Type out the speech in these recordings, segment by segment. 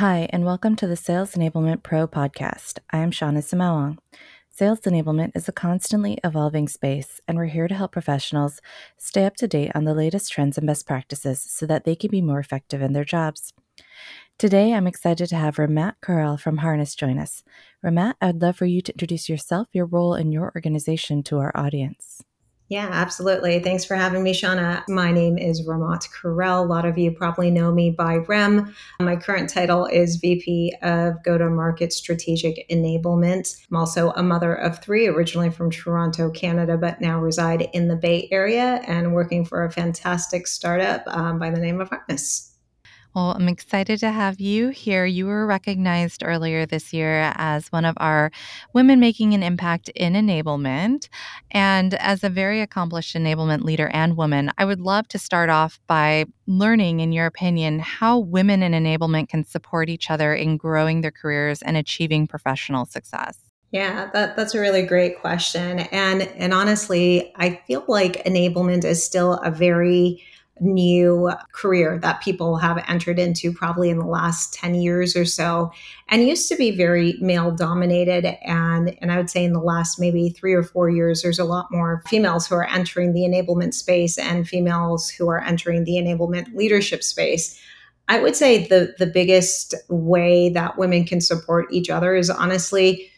Hi, and welcome to the Sales Enablement Pro podcast. I am Shauna Samawang. Sales enablement is a constantly evolving space, and we're here to help professionals stay up to date on the latest trends and best practices so that they can be more effective in their jobs. Today, I'm excited to have Ramat Karel from Harness join us. Ramat, I'd love for you to introduce yourself, your role, and your organization to our audience. Yeah, absolutely. Thanks for having me, Shauna. My name is Ramat Karel. A lot of you probably know me by REM. My current title is VP of Go to Market Strategic Enablement. I'm also a mother of three, originally from Toronto, Canada, but now reside in the Bay Area and working for a fantastic startup um, by the name of Harness. Well, I'm excited to have you here. You were recognized earlier this year as one of our women making an impact in enablement. And as a very accomplished enablement leader and woman, I would love to start off by learning, in your opinion, how women in enablement can support each other in growing their careers and achieving professional success. Yeah, that, that's a really great question. And and honestly, I feel like enablement is still a very new career that people have entered into probably in the last 10 years or so and used to be very male dominated and and I would say in the last maybe 3 or 4 years there's a lot more females who are entering the enablement space and females who are entering the enablement leadership space. I would say the the biggest way that women can support each other is honestly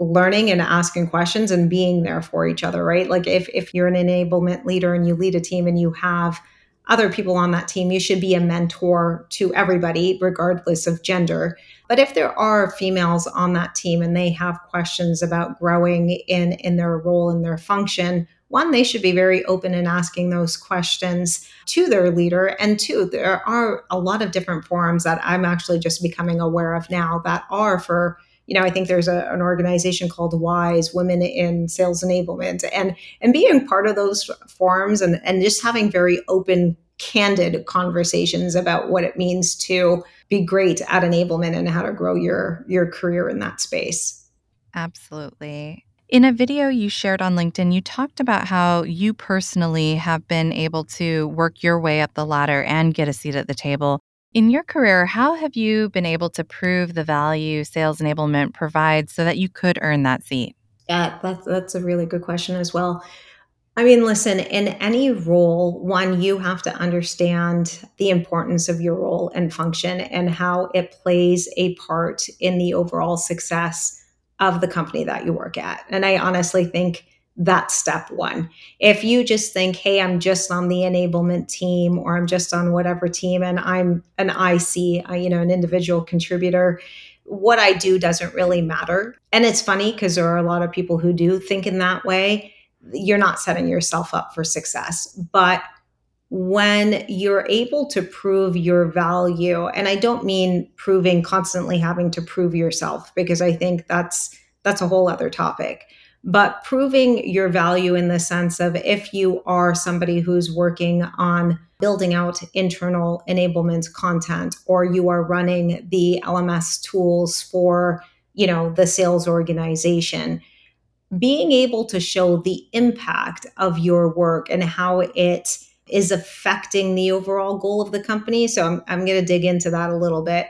learning and asking questions and being there for each other right? Like if if you're an enablement leader and you lead a team and you have other people on that team you should be a mentor to everybody regardless of gender. But if there are females on that team and they have questions about growing in in their role and their function one they should be very open in asking those questions to their leader. And two there are a lot of different forums that i'm actually just becoming aware of now that are for you know, I think there's a, an organization called WISE, Women in Sales Enablement, and and being part of those forums and and just having very open, candid conversations about what it means to be great at enablement and how to grow your your career in that space. Absolutely. In a video you shared on LinkedIn, you talked about how you personally have been able to work your way up the ladder and get a seat at the table in your career, how have you been able to prove the value sales enablement provides so that you could earn that seat? Yeah, that's that's a really good question as well. I mean, listen, in any role, one, you have to understand the importance of your role and function and how it plays a part in the overall success of the company that you work at. And I honestly think that's step one. If you just think, hey, I'm just on the enablement team or I'm just on whatever team and I'm an IC, uh, you know, an individual contributor, what I do doesn't really matter. And it's funny because there are a lot of people who do think in that way. You're not setting yourself up for success. But when you're able to prove your value, and I don't mean proving constantly having to prove yourself, because I think that's that's a whole other topic but proving your value in the sense of if you are somebody who's working on building out internal enablement content or you are running the LMS tools for, you know, the sales organization, being able to show the impact of your work and how it is affecting the overall goal of the company. So I'm, I'm going to dig into that a little bit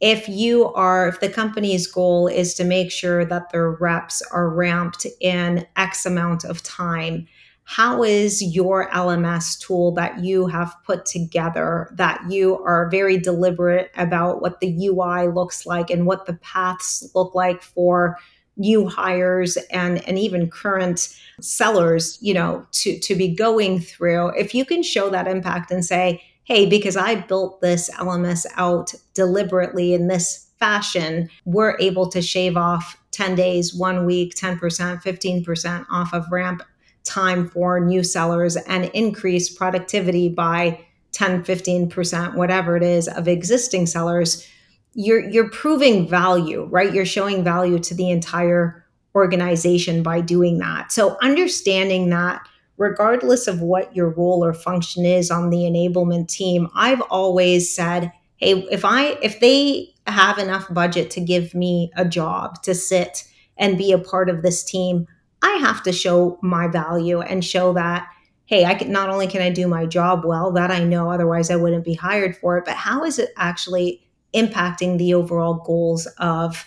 if you are if the company's goal is to make sure that their reps are ramped in x amount of time how is your lms tool that you have put together that you are very deliberate about what the ui looks like and what the paths look like for new hires and and even current sellers you know to to be going through? If you can show that impact and say hey, because I built this LMS out deliberately in this fashion, we're able to shave off 10 days, one week, 10%, 15% off of ramp time for new sellers and increase productivity by 10, 15%, whatever it is of existing sellers. You're, you're proving value, right? You're showing value to the entire organization by doing that. So understanding that regardless of what your role or function is on the enablement team, I've always said, hey, if I if they have enough budget to give me a job to sit and be a part of this team, I have to show my value and show that hey, I can not only can I do my job well, that I know otherwise I wouldn't be hired for it, but how is it actually impacting the overall goals of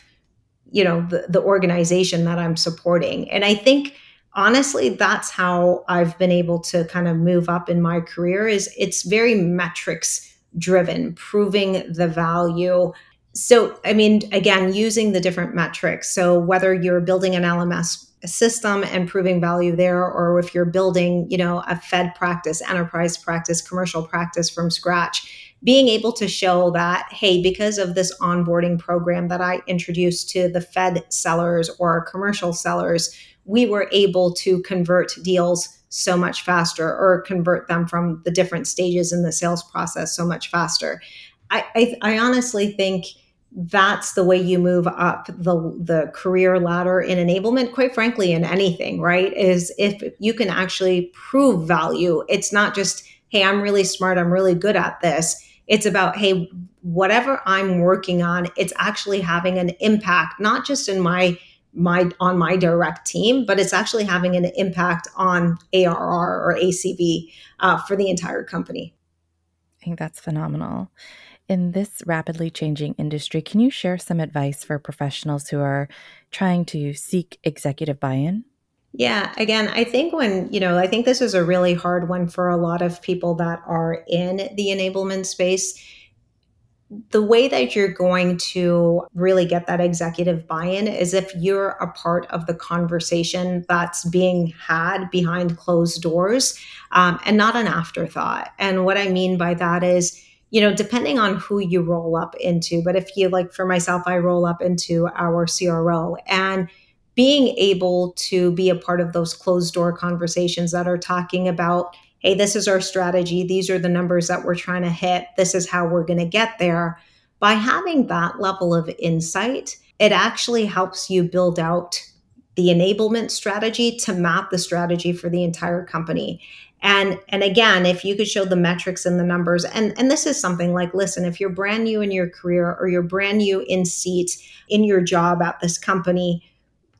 you know the, the organization that i'm supporting? And i think honestly that's how i've been able to kind of move up in my career is it's very metrics driven proving the value. So i mean again using the different metrics. So whether you're building an lms system and proving value there or if you're building you know a fed practice enterprise practice commercial practice from scratch being able to show that hey because of this onboarding program that i introduced to the fed sellers or commercial sellers we were able to convert deals so much faster or convert them from the different stages in the sales process so much faster. I, I, I honestly think that's the way you move up the the career ladder in enablement quite frankly in anything right? Is if you can actually prove value it's not just hey i'm really smart i'm really good at this. It's about hey whatever i'm working on it's actually having an impact not just in my my on my direct team but it's actually having an impact on arr or acv uh, for the entire company i think that's phenomenal in this rapidly changing industry, can you share some advice for professionals who are trying to seek executive buy in? Yeah, again, I think when, you know, I think this is a really hard one for a lot of people that are in the enablement space. The way that you're going to really get that executive buy in is if you're a part of the conversation that's being had behind closed doors um, and not an afterthought. And what I mean by that is, you know, depending on who you roll up into, but if you like for myself, I roll up into our CRO and being able to be a part of those closed door conversations that are talking about, hey, this is our strategy, these are the numbers that we're trying to hit, this is how we're going to get there. By having that level of insight, it actually helps you build out the enablement strategy to map the strategy for the entire company. And and again if you could show the metrics and the numbers and and this is something like listen if you're brand new in your career or you're brand new in seat in your job at this company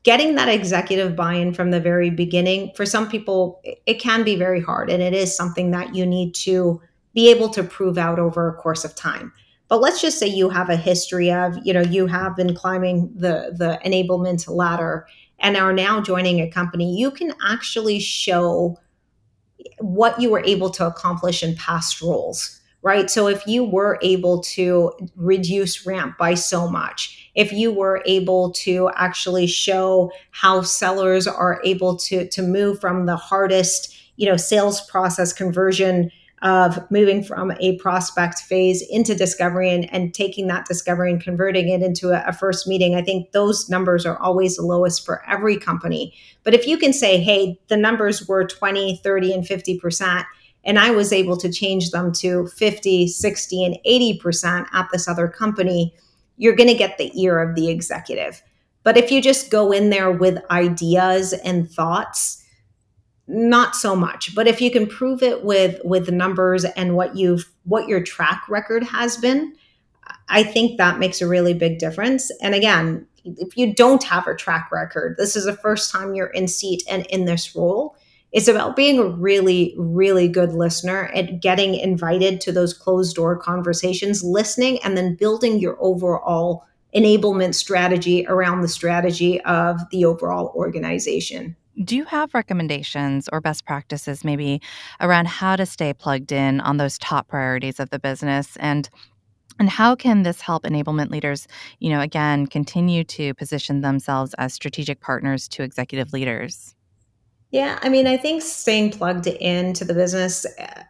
getting that executive buy-in from the very beginning for some people it can be very hard and it is something that you need to be able to prove out over a course of time but let's just say you have a history of you know you have been climbing the the enablement ladder and are now joining a company you can actually show what you were able to accomplish in past roles, right? So if you were able to reduce ramp by so much, if you were able to actually show how sellers are able to to move from the hardest, you know, sales process conversion of moving from a prospect phase into discovery and, and taking that discovery and converting it into a, a, first meeting. I think those numbers are always the lowest for every company. But if you can say, hey, the numbers were 20, 30, and 50%, and I was able to change them to 50, 60, and 80% at this other company, you're going to get the ear of the executive. But if you just go in there with ideas and thoughts, not so much but if you can prove it with with numbers and what you've what your track record has been i think that makes a really big difference and again if you don't have a track record this is the first time you're in seat and in this role it's about being a really really good listener and getting invited to those closed door conversations listening and then building your overall enablement strategy around the strategy of the overall organization do you have recommendations or best practices maybe around how to stay plugged in on those top priorities of the business and and how can this help enablement leaders, you know, again, continue to position themselves as strategic partners to executive leaders? Yeah, I mean, I think staying plugged into the business eh,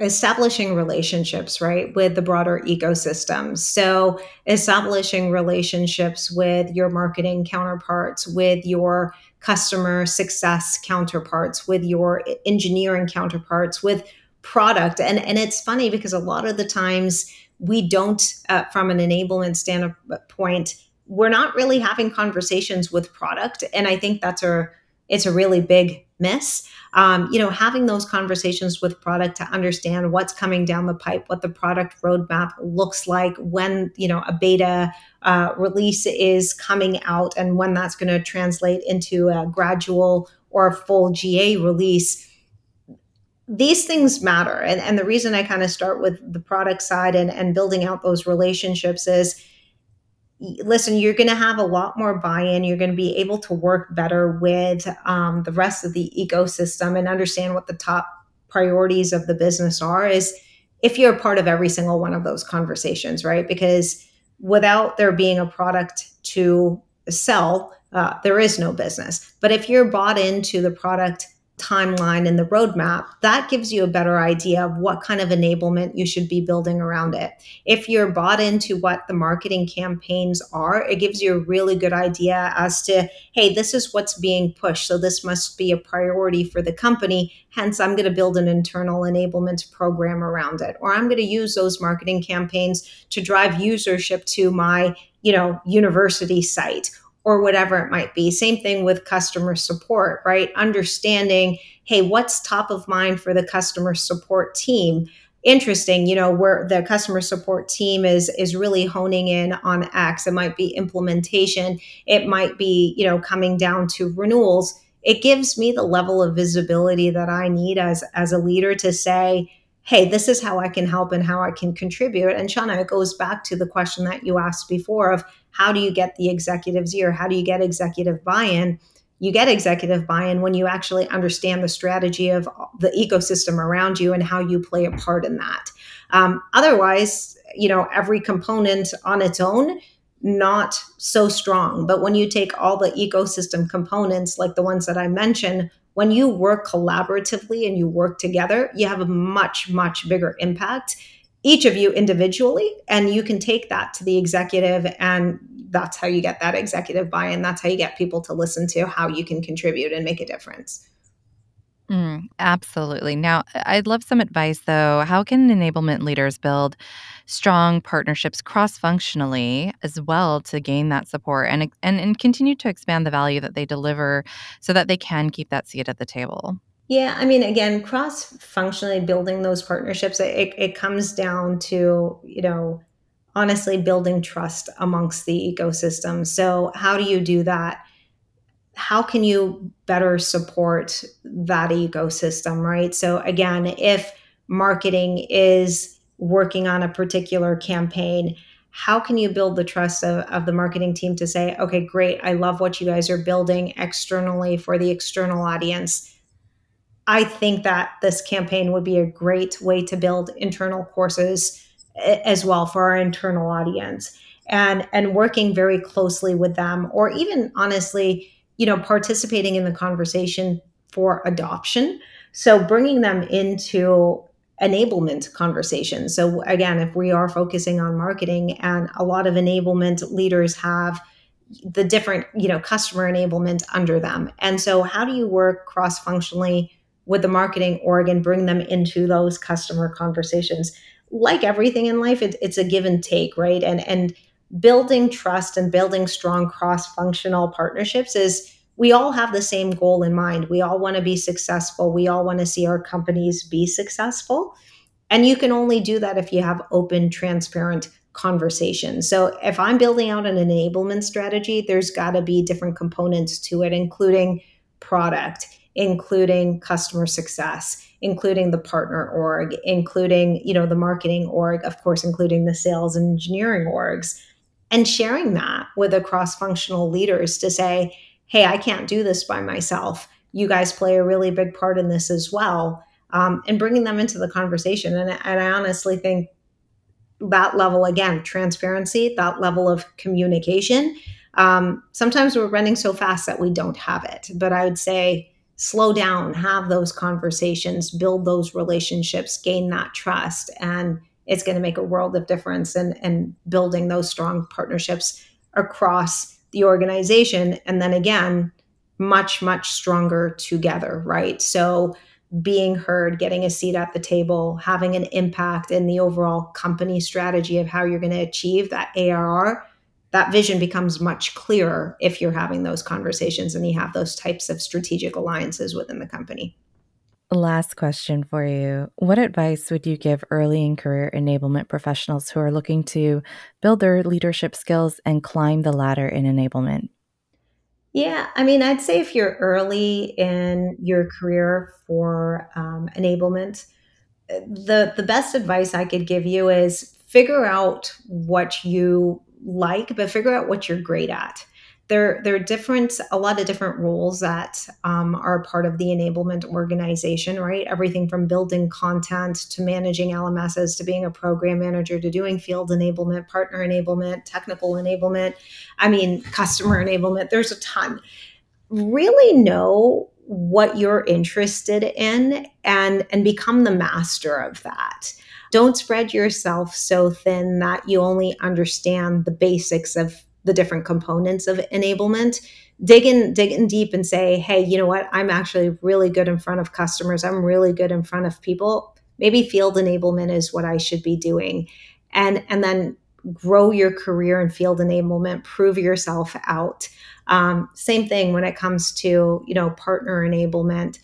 establishing relationships right with the broader ecosystem. So establishing relationships with your marketing counterparts with your customer success counterparts with your engineering counterparts with product. And and it's funny because a lot of the times we don't uh, from an enablement standpoint we're not really having conversations with product. And i think that's a it's a really big miss um, you know having those conversations with product to understand what's coming down the pipe what the product roadmap looks like when you know a beta uh, release is coming out and when that's going to translate into a gradual or full ga release these things matter. And, and the reason I kind of start with the product side and, and building out those relationships is listen, you're going to have a lot more buy in. You're going to be able to work better with um, the rest of the ecosystem and understand what the top priorities of the business are. Is if you're a part of every single one of those conversations, right? Because without there being a product to sell, uh, there is no business. But if you're bought into the product timeline and the roadmap, that gives you a better idea of what kind of enablement you should be building around it. If you're bought into what the marketing campaigns are, it gives you a really good idea as to, hey, this is what's being pushed. So this must be a priority for the company. Hence, I'm going to build an internal enablement program around it. Or I'm going to use those marketing campaigns to drive usership to my you know university site or whatever it might be. Same thing with customer support, right? Understanding, hey, what's top of mind for the customer support team? Interesting, you know, where the customer support team is is really honing in on X. It might be implementation, it might be, you know, coming down to renewals. It gives me the level of visibility that I need as as a leader to say, hey, this is how I can help and how I can contribute. And Shauna, it goes back to the question that you asked before of how do you get the executive's ear? How do you get executive buy in? You get executive buy in when you actually understand the strategy of the ecosystem around you and how you play a part in that. Um, otherwise, you know, every component on its own, not so strong. But when you take all the ecosystem components, like the ones that I mentioned, when you work collaboratively and you work together, you have a much, much bigger impact, each of you individually. And you can take that to the executive, and that's how you get that executive buy in. That's how you get people to listen to how you can contribute and make a difference. Mm, absolutely. Now, I'd love some advice though. How can enablement leaders build strong partnerships cross-functionally as well to gain that support and and and continue to expand the value that they deliver so that they can keep that seat at the table? Yeah, I mean, again, cross-functionally building those partnerships, it, it comes down to, you know, honestly building trust amongst the ecosystem. So, how do you do that? how can you better support that ecosystem, right? So, again, if marketing is working on a particular campaign, how can you build the trust of, of the marketing team to say, okay, great, I love what you guys are building externally for the external audience? I think that this campaign would be a great way to build internal courses as well for our internal audience and and working very closely with them or even honestly you know, participating in the conversation for adoption. So bringing them into enablement conversations. So again, if we are focusing on marketing and a lot of enablement leaders have the different, you know, customer enablement under them. And so how do you work cross-functionally with the marketing org and bring them into those customer conversations? Like everything in life, it, it's a give and take, right? And and building trust and building strong cross functional partnerships is we all have the same goal in mind. We all want to be successful. We all want to see our companies be successful. And you can only do that if you have open, transparent conversations. So if I'm building out an enablement strategy, there's got to be different components to it, including product, including customer success, including the partner org, including, you know, the marketing org, of course, including the sales and engineering orgs and sharing that with the cross-functional leaders to say hey i can't do this by myself. You guys play a really big part in this as well um, and bringing them into the conversation. And, and i honestly think that level again transparency that level of communication um, sometimes we're running so fast that we don't have it. But i would say slow down have those conversations build those relationships gain that trust and it's going to make a world of difference in, in building those strong partnerships across the organization. And then again, much, much stronger together, right? So being heard, getting a seat at the table, having an impact in the overall company strategy of how you're going to achieve that ARR, that vision becomes much clearer if you're having those conversations and you have those types of strategic alliances within the company. Last question for you. What advice would you give early in career enablement professionals who are looking to build their leadership skills and climb the ladder in enablement? Yeah, I mean, I'd say if you're early in your career for um, enablement, uh, the the best advice I could give you is figure out what you like, but figure out what you're great at. There, there are different, a lot of different roles that um, are part of the enablement organization, right? Everything from building content to managing LMSs to being a program manager to doing field enablement, partner enablement, technical enablement. I mean, customer enablement. There's a ton really know what you're interested in and and become the master of that don't spread yourself so thin that you only understand the basics of the different components of enablement. Dig in dig in deep and say hey you know what? I'm actually really good in front of customers. I'm really good in front of people. Maybe field enablement is what i should be doing. And and then grow your career in field enablement. Prove yourself out. Um, same thing when it comes to you know partner enablement.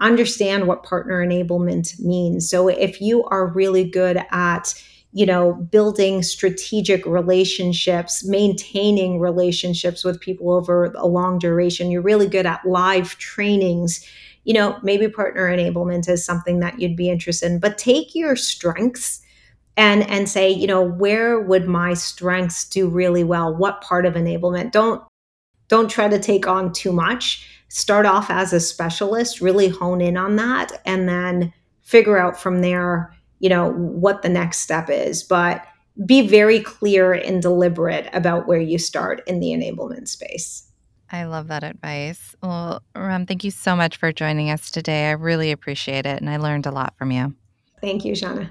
Understand what partner enablement means. So if you are really good at you know building strategic relationships maintaining relationships with people over a long duration you're really good at live trainings you know maybe partner enablement is something that you'd be interested in but take your strengths and and say you know where would my strengths do really well what part of enablement don't don't try to take on too much. Start off as a specialist, really hone in on that, and then figure out from there, you know, what the next step is. But be very clear and deliberate about where you start in the enablement space. I love that advice. Well, Ram, thank you so much for joining us today. I really appreciate it, and I learned a lot from you. Thank you, Shauna.